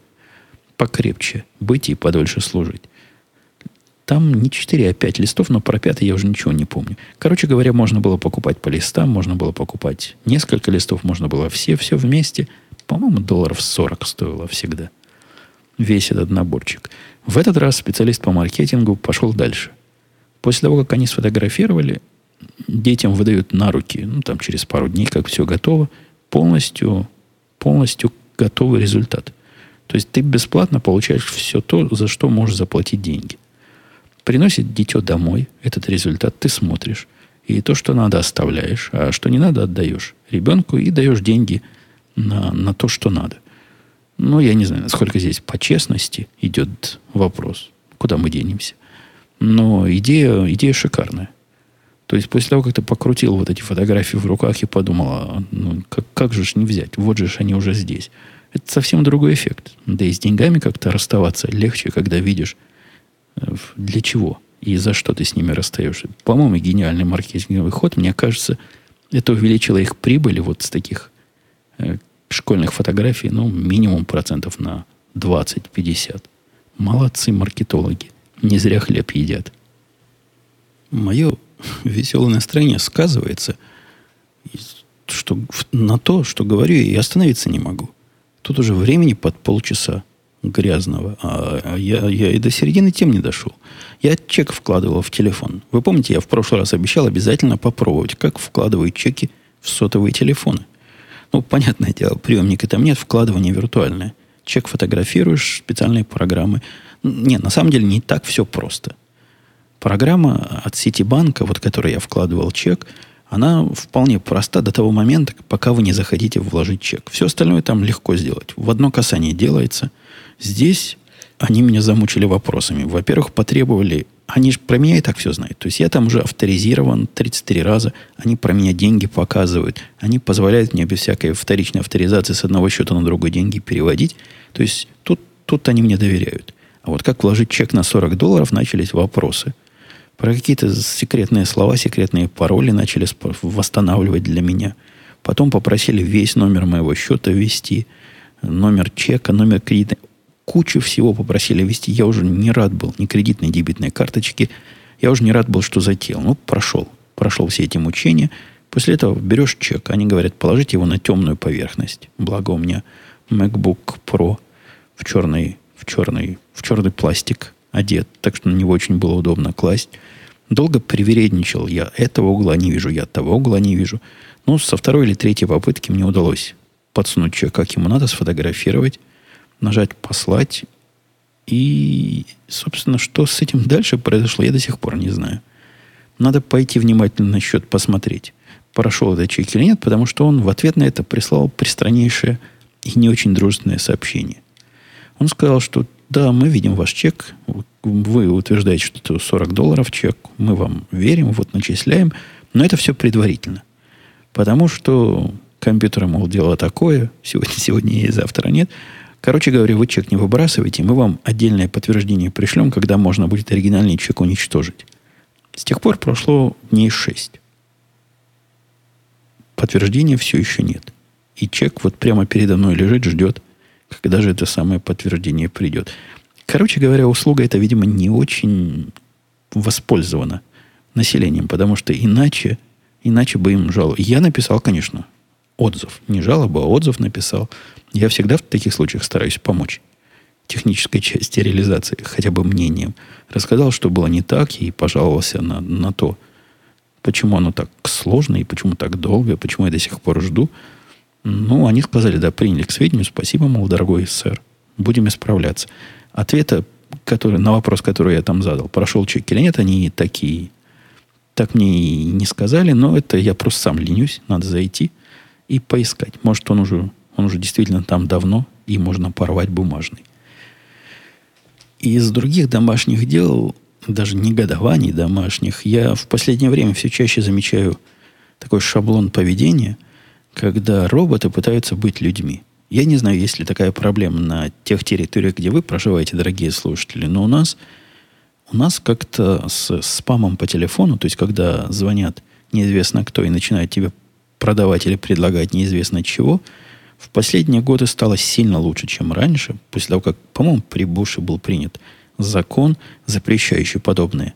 Speaker 1: покрепче быть и подольше служить. Там не 4, а 5 листов, но про пятый я уже ничего не помню. Короче говоря, можно было покупать по листам, можно было покупать несколько листов, можно было все, все вместе. По-моему, долларов 40 стоило всегда. Весь этот наборчик. В этот раз специалист по маркетингу пошел дальше. После того, как они сфотографировали, детям выдают на руки, ну, там через пару дней, как все готово, полностью полностью готовый результат. То есть ты бесплатно получаешь все то, за что можешь заплатить деньги. Приносит дитё домой, этот результат ты смотришь. И то, что надо, оставляешь, а что не надо, отдаешь ребенку и даешь деньги на, на то, что надо. Ну, я не знаю, насколько здесь по честности идет вопрос. Куда мы денемся? Но идея, идея шикарная. То есть после того, как ты покрутил вот эти фотографии в руках и подумал, а, ну, как, как же ж не взять? Вот же ж они уже здесь. Это совсем другой эффект. Да и с деньгами как-то расставаться легче, когда видишь, э, для чего и за что ты с ними расстаешься. По-моему, гениальный маркетинговый ход. Мне кажется, это увеличило их прибыли вот с таких э, школьных фотографий, ну, минимум процентов на 20-50. Молодцы маркетологи. Не зря хлеб едят. Мое веселое настроение сказывается что, на то, что говорю, и остановиться не могу. Тут уже времени под полчаса грязного, а я, я и до середины тем не дошел. Я чек вкладывал в телефон. Вы помните, я в прошлый раз обещал обязательно попробовать, как вкладывают чеки в сотовые телефоны. Ну, понятное дело, приемника там нет, вкладывание виртуальное. Чек фотографируешь, специальные программы. Нет, на самом деле не так все просто. Программа от Ситибанка, вот которой я вкладывал чек, она вполне проста до того момента, пока вы не захотите вложить чек. Все остальное там легко сделать. В одно касание делается. Здесь они меня замучили вопросами. Во-первых, потребовали... Они же про меня и так все знают. То есть я там уже авторизирован 33 раза. Они про меня деньги показывают. Они позволяют мне без всякой вторичной авторизации с одного счета на другой деньги переводить. То есть тут, тут они мне доверяют. А вот как вложить чек на 40 долларов, начались вопросы. Про какие-то секретные слова, секретные пароли начали восстанавливать для меня. Потом попросили весь номер моего счета ввести, номер чека, номер кредитной кучу всего попросили ввести. Я уже не рад был, ни кредитной, дебетной карточки. Я уже не рад был, что затеял. Ну, прошел. Прошел все эти мучения. После этого берешь чек. Они говорят, положите его на темную поверхность. Благо у меня MacBook Pro в черный, в черный, в черный пластик одет. Так что на него очень было удобно класть. Долго привередничал. Я этого угла не вижу, я того угла не вижу. Ну, со второй или третьей попытки мне удалось подсунуть чек, как ему надо, сфотографировать нажать «послать». И, собственно, что с этим дальше произошло, я до сих пор не знаю. Надо пойти внимательно на счет посмотреть, прошел этот чек или нет, потому что он в ответ на это прислал пристраннейшее и не очень дружественное сообщение. Он сказал, что да, мы видим ваш чек, вы утверждаете, что это 40 долларов чек, мы вам верим, вот начисляем, но это все предварительно. Потому что компьютеры, мол, дело такое, сегодня, сегодня и завтра нет – Короче говоря, вы чек не выбрасывайте, мы вам отдельное подтверждение пришлем, когда можно будет оригинальный чек уничтожить. С тех пор прошло дней шесть. Подтверждения все еще нет. И чек вот прямо передо мной лежит, ждет, когда же это самое подтверждение придет. Короче говоря, услуга эта, видимо, не очень воспользована населением, потому что иначе, иначе бы им жаловали. Я написал, конечно, отзыв. Не жалоба, а отзыв написал. Я всегда в таких случаях стараюсь помочь технической *laughs* части реализации, хотя бы мнением. Рассказал, что было не так, и пожаловался на, на то, почему оно так сложно, и почему так долго, и почему я до сих пор жду. Ну, они сказали, да, приняли к сведению, спасибо, мол, дорогой сэр, будем исправляться. Ответа, который, на вопрос, который я там задал, прошел чек или нет, они такие, так мне и не сказали, но это я просто сам ленюсь, надо зайти и поискать. Может, он уже он уже действительно там давно, и можно порвать бумажный. Из других домашних дел, даже негодований домашних, я в последнее время все чаще замечаю такой шаблон поведения, когда роботы пытаются быть людьми. Я не знаю, есть ли такая проблема на тех территориях, где вы проживаете, дорогие слушатели, но у нас, у нас как-то с спамом по телефону, то есть когда звонят неизвестно кто и начинают тебе продавать или предлагать неизвестно чего – в последние годы стало сильно лучше, чем раньше, после того, как, по-моему, при Буше был принят закон, запрещающий подобные,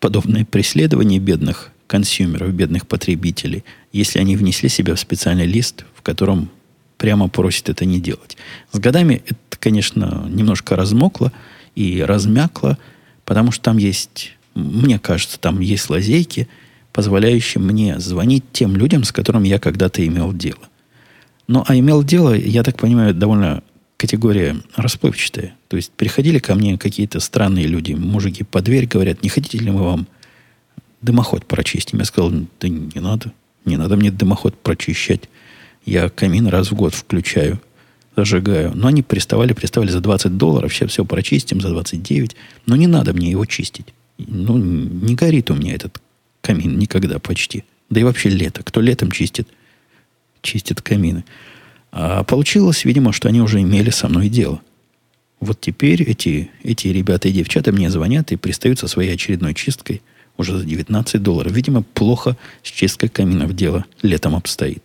Speaker 1: подобные преследования бедных консюмеров, бедных потребителей, если они внесли себя в специальный лист, в котором прямо просят это не делать. С годами это, конечно, немножко размокло и размякло, потому что там есть, мне кажется, там есть лазейки, позволяющие мне звонить тем людям, с которыми я когда-то имел дело – Ну, а имел дело, я так понимаю, довольно категория расплывчатая. То есть приходили ко мне какие-то странные люди, мужики под дверь, говорят, не хотите ли мы вам дымоход прочистим? Я сказал, да не надо, не надо мне дымоход прочищать. Я камин раз в год включаю, зажигаю. Но они приставали, приставали за 20 долларов, все, все прочистим за 29. Но не надо мне его чистить. Ну, не горит у меня этот камин никогда почти. Да и вообще лето. Кто летом чистит? Чистит камины. А получилось, видимо, что они уже имели со мной дело. Вот теперь эти, эти ребята и девчата мне звонят и пристают со своей очередной чисткой уже за 19 долларов. Видимо, плохо с чисткой каминов дело летом обстоит.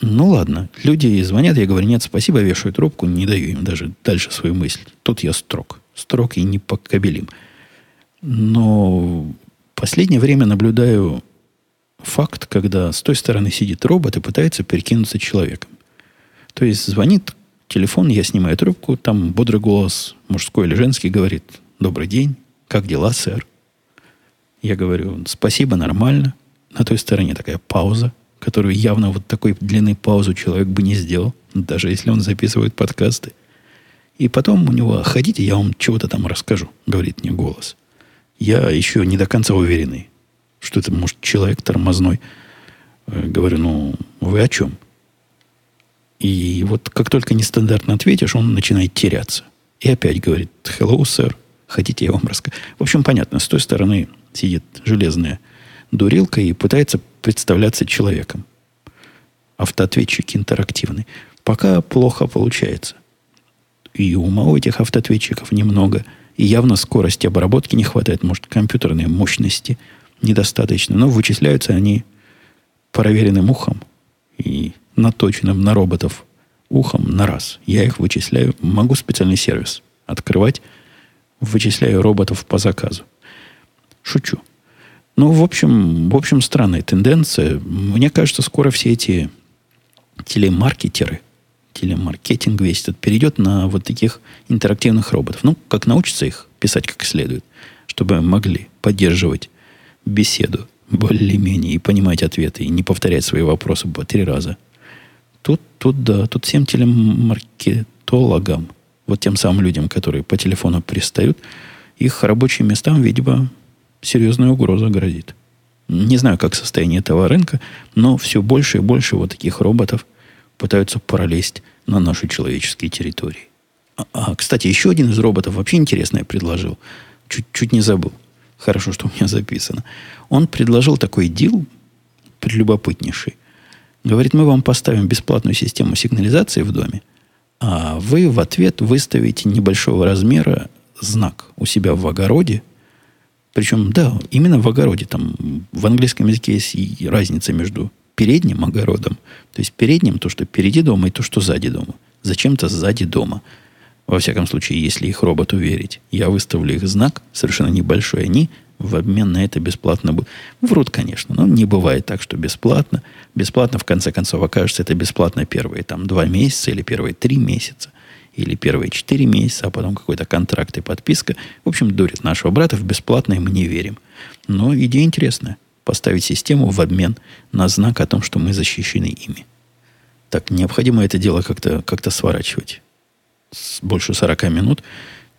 Speaker 1: Ну ладно, люди звонят, я говорю, нет, спасибо, вешаю трубку, не даю им даже дальше свою мысль. Тут я строг. Строг и непокобелим. Но последнее время наблюдаю факт, когда с той стороны сидит робот и пытается перекинуться человеком. То есть звонит телефон, я снимаю трубку, там бодрый голос, мужской или женский, говорит, добрый день, как дела, сэр? Я говорю, спасибо, нормально. На той стороне такая пауза, которую явно вот такой длины паузу человек бы не сделал, даже если он записывает подкасты. И потом у него, ходите, я вам чего-то там расскажу, говорит мне голос. Я еще не до конца уверенный, что это, может, человек тормозной. Э, говорю, ну, вы о чем? И вот как только нестандартно ответишь, он начинает теряться. И опять говорит, hello, sir, хотите, я вам расскажу. В общем, понятно, с той стороны сидит железная дурилка и пытается представляться человеком. Автоответчик интерактивный. Пока плохо получается. И ума у этих автоответчиков немного. И явно скорости обработки не хватает. Может, компьютерной мощности недостаточно. Но вычисляются они проверенным ухом. И наточенным на роботов ухом на раз. Я их вычисляю. Могу специальный сервис открывать. Вычисляю роботов по заказу. Шучу. Ну, в общем, в общем, странная тенденция. Мне кажется, скоро все эти телемаркетеры, телемаркетинг весь этот перейдет на вот таких интерактивных роботов. Ну, как научиться их писать как следует, чтобы могли поддерживать беседу более-менее и понимать ответы, и не повторять свои вопросы по три раза Тут, тут да, тут всем телемаркетологам, вот тем самым людям, которые по телефону пристают, их рабочим местам, видимо, серьезная угроза грозит. Не знаю, как состояние этого рынка, но все больше и больше вот таких роботов пытаются пролезть на наши человеческие территории. А, а, кстати, еще один из роботов вообще интересное предложил. Чуть-чуть не забыл. Хорошо, что у меня записано. Он предложил такой дил прелюбопытнейший. Говорит, мы вам поставим бесплатную систему сигнализации в доме, а вы в ответ выставите небольшого размера знак у себя в огороде. Причем, да, именно в огороде. Там в английском языке есть и разница между передним огородом, то есть передним то, что впереди дома, и то, что сзади дома. Зачем-то сзади дома. Во всяком случае, если их роботу верить. Я выставлю их знак, совершенно небольшой. Они в обмен на это бесплатно будет. Врут, конечно, но не бывает так, что бесплатно. Бесплатно, в конце концов, окажется это бесплатно первые там два месяца или первые три месяца или первые четыре месяца, а потом какой-то контракт и подписка. В общем, дурит нашего брата в бесплатное мы не верим. Но идея интересная. Поставить систему в обмен на знак о том, что мы защищены ими. Так, необходимо это дело как-то как сворачивать. С больше 40 минут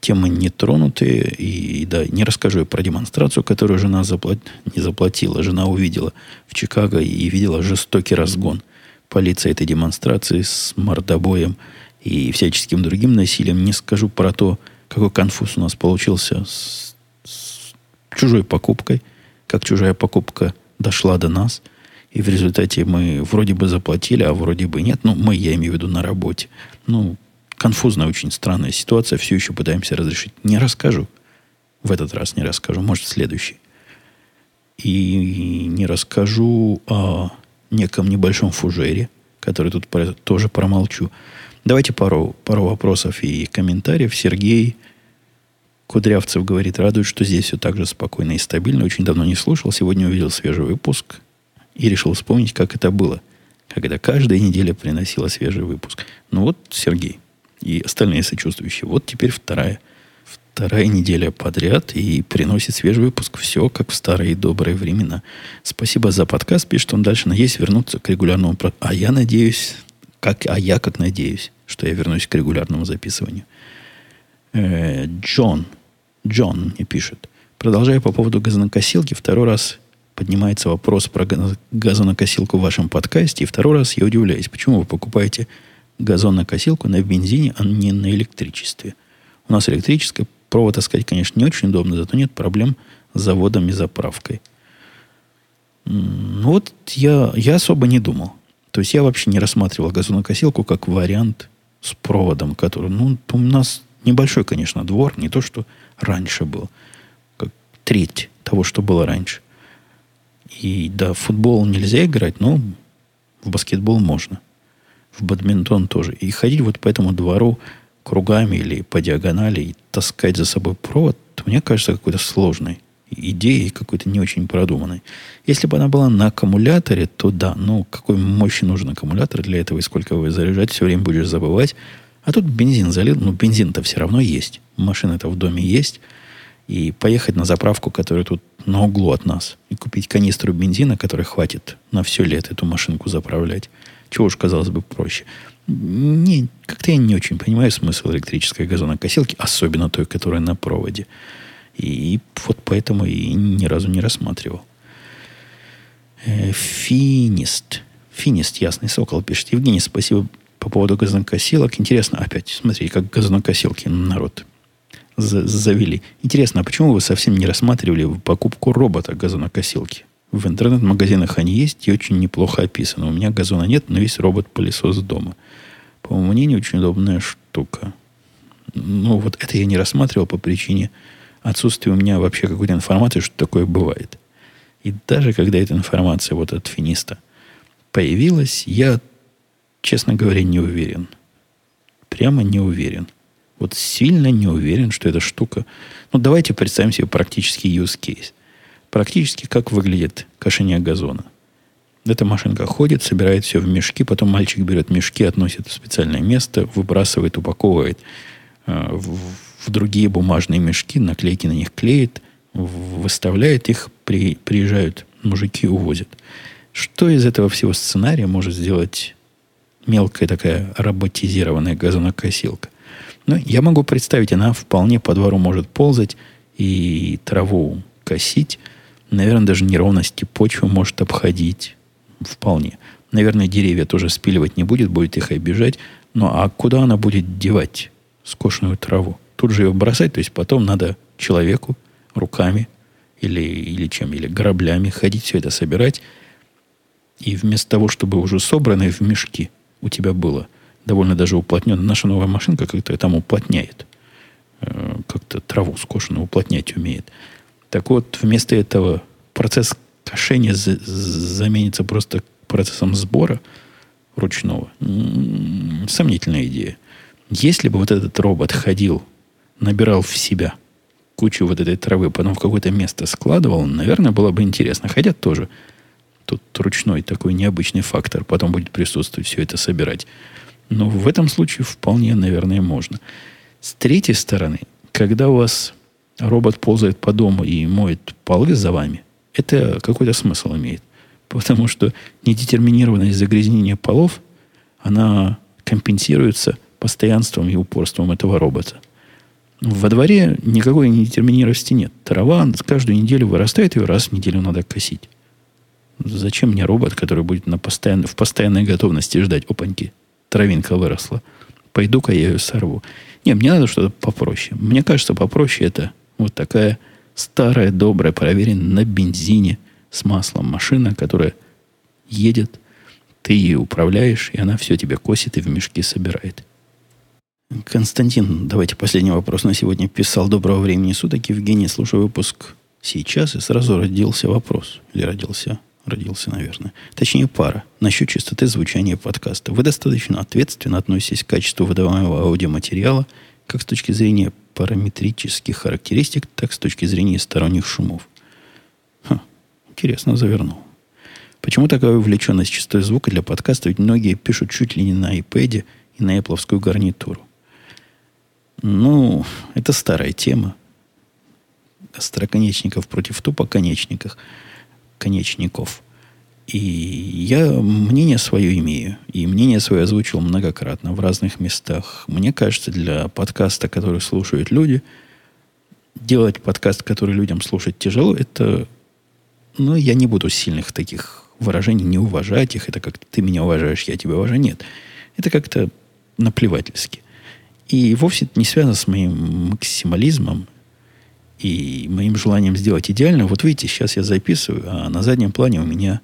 Speaker 1: темы не тронутые. И, да, не расскажу про демонстрацию, которую жена заплат... не заплатила. Жена увидела в Чикаго и видела жестокий разгон полиции этой демонстрации с мордобоем и всяческим другим насилием. Не скажу про то, какой конфуз у нас получился с, с чужой покупкой, как чужая покупка дошла до нас. И в результате мы вроде бы заплатили, а вроде бы нет. Ну, мы, я имею в виду, на работе. Ну, конфузная, очень странная ситуация. Все еще пытаемся разрешить. Не расскажу. В этот раз не расскажу. Может, следующий. И не расскажу о неком небольшом фужере, который тут тоже промолчу. Давайте пару, пару вопросов и комментариев. Сергей Кудрявцев говорит, радует, что здесь все так же спокойно и стабильно. Очень давно не слушал. Сегодня увидел свежий выпуск и решил вспомнить, как это было. Когда каждая неделя приносила свежий выпуск. Ну вот, Сергей, и остальные сочувствующие. Вот теперь вторая, вторая неделя подряд и приносит свежий выпуск. Все как в старые добрые времена. Спасибо за подкаст. Пишет он дальше. Надеюсь вернуться к регулярному... А я надеюсь как, а я как надеюсь, что я вернусь к регулярному записыванию. Э, Джон. Джон мне пишет. Продолжая по поводу газонокосилки, второй раз поднимается вопрос про газонокосилку в вашем подкасте, и второй раз я удивляюсь, почему вы покупаете газонокосилку на бензине, а не на электричестве. У нас электрическая, провод таскать, конечно, не очень удобно, зато нет проблем с заводом и заправкой. Ну вот я, я особо не думал. То есть я вообще не рассматривал газонокосилку как вариант с проводом, который... Ну, у нас небольшой, конечно, двор, не то, что раньше был. Как треть того, что было раньше. И да, в футбол нельзя играть, но в баскетбол можно. В бадминтон тоже. И ходить вот по этому двору кругами или по диагонали и таскать за собой провод, мне кажется, какой-то сложной идеей, какой-то не очень продуманной. Если бы она была на аккумуляторе, то да, ну какой мощи нужен аккумулятор для этого и сколько вы заряжать, все время будешь забывать. А тут бензин залил, ну бензин-то все равно есть. Машина-то в доме есть. И поехать на заправку, которая тут на углу от нас, и купить канистру бензина, который хватит на все лето эту машинку заправлять. Чего уж, казалось бы, проще. Не, как-то я не очень понимаю смысл электрической газонокосилки, особенно той, которая на проводе. И вот поэтому и ни разу не рассматривал. Э, финист. Финист, ясный сокол, пишет. Евгений, спасибо по поводу газонокосилок. Интересно, опять, смотри, как газонокосилки народ завели. Интересно, а почему вы совсем не рассматривали покупку робота газонокосилки? В интернет-магазинах они есть и очень неплохо описаны. У меня газона нет, но есть робот-пылесос дома. По моему мнению, очень удобная штука. Ну, вот это я не рассматривал по причине отсутствия у меня вообще какой-то информации, что такое бывает. И даже когда эта информация вот от финиста появилась, я, честно говоря, не уверен. Прямо не уверен. Вот сильно не уверен, что эта штука... Ну, давайте представим себе практический use case. Практически как выглядит кошение газона. Эта машинка ходит, собирает все в мешки, потом мальчик берет мешки, относит в специальное место, выбрасывает, упаковывает э, в, в другие бумажные мешки, наклейки на них клеит, выставляет их, при, приезжают мужики, увозят. Что из этого всего сценария может сделать мелкая такая роботизированная газонокосилка? Ну, я могу представить, она вполне по двору может ползать и траву косить, Наверное, даже неровности почвы может обходить. Вполне. Наверное, деревья тоже спиливать не будет, будет их обижать. Ну, а куда она будет девать скошенную траву? Тут же ее бросать, то есть потом надо человеку руками или, или чем, или граблями ходить, все это собирать. И вместо того, чтобы уже собранное в мешки у тебя было довольно даже уплотнено, наша новая машинка как-то там уплотняет. Э, как-то траву скошенную уплотнять умеет. Так вот, вместо этого процесс кошения заменится просто процессом сбора ручного. Сомнительная идея. Если бы вот этот робот ходил, набирал в себя кучу вот этой травы, потом в какое-то место складывал, наверное, было бы интересно. Хотя тоже тут ручной такой необычный фактор потом будет присутствовать, все это собирать. Но в этом случае вполне, наверное, можно. С третьей стороны, когда у вас робот ползает по дому и моет полы за вами, это какой-то смысл имеет. Потому что недетерминированность загрязнения полов, она компенсируется постоянством и упорством этого робота. Во дворе никакой недетерминированности нет. Трава каждую неделю вырастает, ее раз в неделю надо косить. Зачем мне робот, который будет на постоянно, в постоянной готовности ждать? Опаньки, травинка выросла. Пойду-ка я ее сорву. Не, мне надо что-то попроще. Мне кажется, попроще это вот такая старая, добрая, проверенная на бензине с маслом машина, которая едет, ты ее управляешь, и она все тебе косит и в мешки собирает. Константин, давайте последний вопрос на сегодня. Писал «Доброго времени суток». Евгений, слушаю выпуск сейчас, и сразу родился вопрос. Или родился? Родился, наверное. Точнее, пара. Насчет частоты звучания подкаста. Вы достаточно ответственно относитесь к качеству выдаваемого аудиоматериала, как с точки зрения параметрических характеристик, так с точки зрения сторонних шумов. Ха, интересно завернул. Почему такая увлеченность частотой звука для подкаста? Ведь многие пишут чуть ли не на iPad и на Apple гарнитуру. Ну, это старая тема. Остроконечников против тупоконечников. Конечников. И я мнение свое имею. И мнение свое озвучил многократно в разных местах. Мне кажется, для подкаста, который слушают люди, делать подкаст, который людям слушать тяжело, это... Ну, я не буду сильных таких выражений не уважать их. Это как ты меня уважаешь, я тебя уважаю. Нет. Это как-то наплевательски. И вовсе это не связано с моим максимализмом и моим желанием сделать идеально. Вот видите, сейчас я записываю, а на заднем плане у меня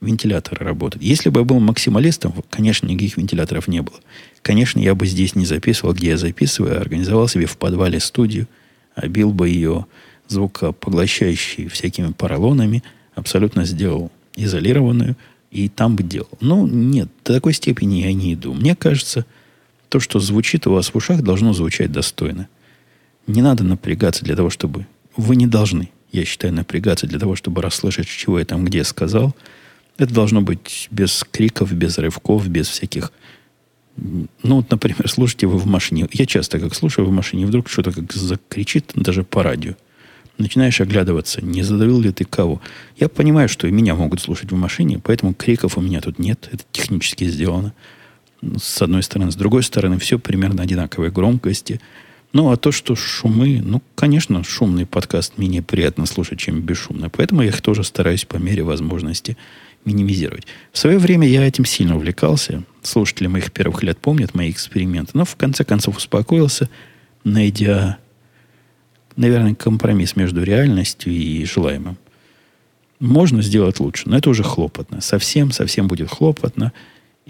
Speaker 1: вентиляторы работают. Если бы я был максималистом, конечно, никаких вентиляторов не было. Конечно, я бы здесь не записывал, где я записываю, а организовал себе в подвале студию, обил бы ее звукопоглощающей всякими поролонами, абсолютно сделал изолированную, и там бы делал. Но нет, до такой степени я не иду. Мне кажется, то, что звучит у вас в ушах, должно звучать достойно. Не надо напрягаться для того, чтобы... Вы не должны, я считаю, напрягаться для того, чтобы расслышать, чего я там где сказал – это должно быть без криков, без рывков, без всяких... Ну, вот, например, слушайте вы в машине. Я часто как слушаю в машине, вдруг что-то как закричит даже по радио. Начинаешь оглядываться, не задавил ли ты кого. Я понимаю, что и меня могут слушать в машине, поэтому криков у меня тут нет. Это технически сделано. С одной стороны. С другой стороны, все примерно одинаковой громкости. Ну, а то, что шумы, ну, конечно, шумный подкаст менее приятно слушать, чем бесшумный. Поэтому я их тоже стараюсь по мере возможности минимизировать. В свое время я этим сильно увлекался. Слушатели моих первых лет помнят мои эксперименты. Но в конце концов успокоился, найдя, наверное, компромисс между реальностью и желаемым. Можно сделать лучше, но это уже хлопотно. Совсем, совсем будет хлопотно.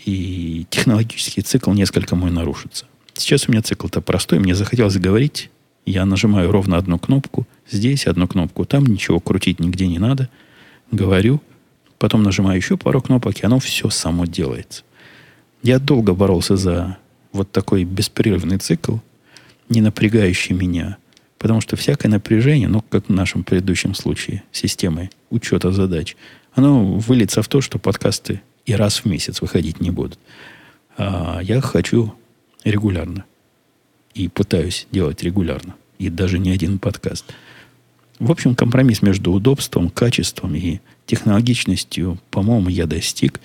Speaker 1: И технологический цикл несколько мой нарушится. Сейчас у меня цикл-то простой. Мне захотелось говорить. Я нажимаю ровно одну кнопку. Здесь одну кнопку. Там ничего крутить нигде не надо. Говорю – Потом нажимаю еще пару кнопок, и оно все само делается. Я долго боролся за вот такой беспрерывный цикл, не напрягающий меня. Потому что всякое напряжение, ну, как в нашем предыдущем случае, системы учета задач, оно выльется в то, что подкасты и раз в месяц выходить не будут. А я хочу регулярно. И пытаюсь делать регулярно. И даже не один подкаст. В общем, компромисс между удобством, качеством и технологичностью, по-моему, я достиг.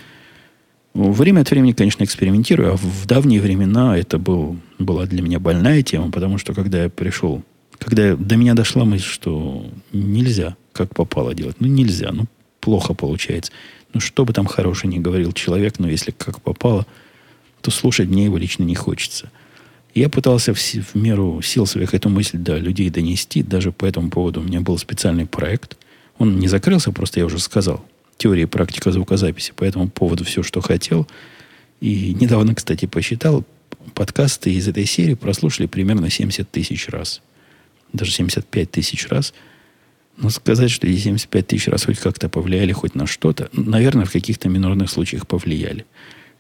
Speaker 1: Время от времени, конечно, экспериментирую, а в давние времена это был, была для меня больная тема, потому что когда я пришел, когда до меня дошла мысль, что нельзя как попало делать. Ну, нельзя, ну, плохо получается. Ну, что бы там хороший не говорил человек, но если как попало, то слушать мне его лично не хочется. Я пытался в, в меру сил своих эту мысль до людей донести. Даже по этому поводу у меня был специальный проект – он не закрылся, просто я уже сказал. Теория и практика звукозаписи. По этому поводу все, что хотел. И недавно, кстати, посчитал, подкасты из этой серии прослушали примерно 70 тысяч раз. Даже 75 тысяч раз. Но сказать, что эти 75 тысяч раз хоть как-то повлияли хоть на что-то, наверное, в каких-то минорных случаях повлияли.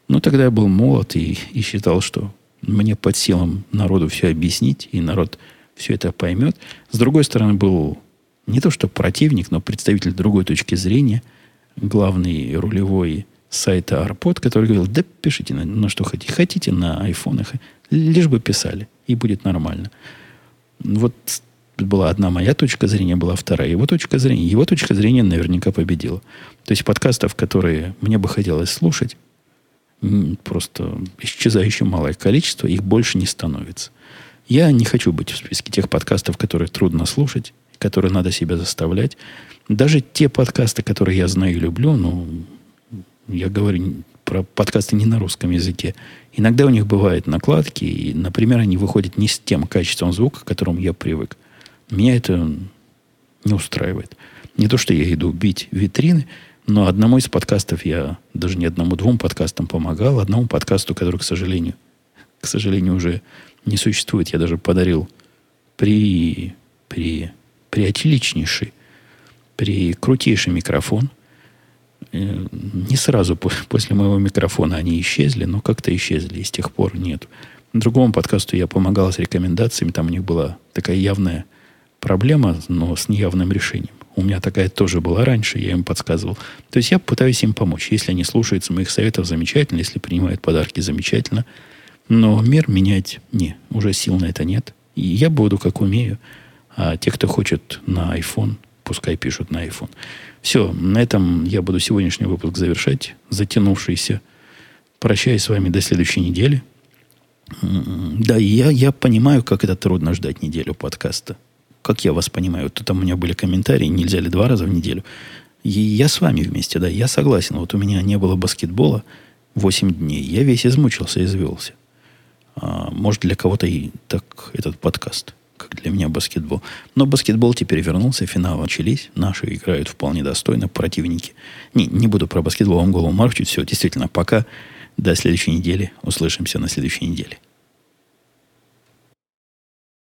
Speaker 1: Но тогда я был молод и, и считал, что мне под силам народу все объяснить, и народ все это поймет. С другой стороны, был не то что противник, но представитель другой точки зрения, главный рулевой сайта Арпод, который говорил, да пишите на, на что хотите. Хотите на айфонах, лишь бы писали, и будет нормально. Вот была одна моя точка зрения, была вторая его точка зрения. Его точка зрения наверняка победила. То есть подкастов, которые мне бы хотелось слушать, просто исчезающее малое количество, их больше не становится. Я не хочу быть в списке тех подкастов, которые трудно слушать которые надо себя заставлять. Даже те подкасты, которые я знаю и люблю, ну, я говорю про подкасты не на русском языке. Иногда у них бывают накладки, и, например, они выходят не с тем качеством звука, к которому я привык. Меня это не устраивает. Не то, что я иду бить витрины, но одному из подкастов я, даже не одному-двум подкастам помогал, одному подкасту, который, к сожалению, к сожалению, уже не существует, я даже подарил при, при приотличнейший, при крутейший микрофон. Э, не сразу *laughs* после моего микрофона они исчезли, но как-то исчезли, и с тех пор нет. Другому подкасту я помогал с рекомендациями, там у них была такая явная проблема, но с неявным решением. У меня такая тоже была раньше, я им подсказывал. То есть я пытаюсь им помочь. Если они слушаются моих советов, замечательно. Если принимают подарки, замечательно. Но мир менять не, уже сил на это нет. И я буду, как умею. А те, кто хочет на iPhone, пускай пишут на iPhone. Все, на этом я буду сегодняшний выпуск завершать, затянувшийся. Прощаюсь с вами до следующей недели. Да, я, я понимаю, как это трудно ждать неделю подкаста. Как я вас понимаю. Тут там у меня были комментарии, нельзя ли два раза в неделю. И я с вами вместе, да, я согласен. Вот у меня не было баскетбола 8 дней. Я весь измучился, извелся. А, может, для кого-то и так этот подкаст, как для меня баскетбол. Но баскетбол теперь вернулся, финалы начались. Наши играют вполне достойно, противники. Не, не буду про баскетбол вам голову морочить. Все, действительно, пока. До следующей недели. Услышимся на следующей неделе.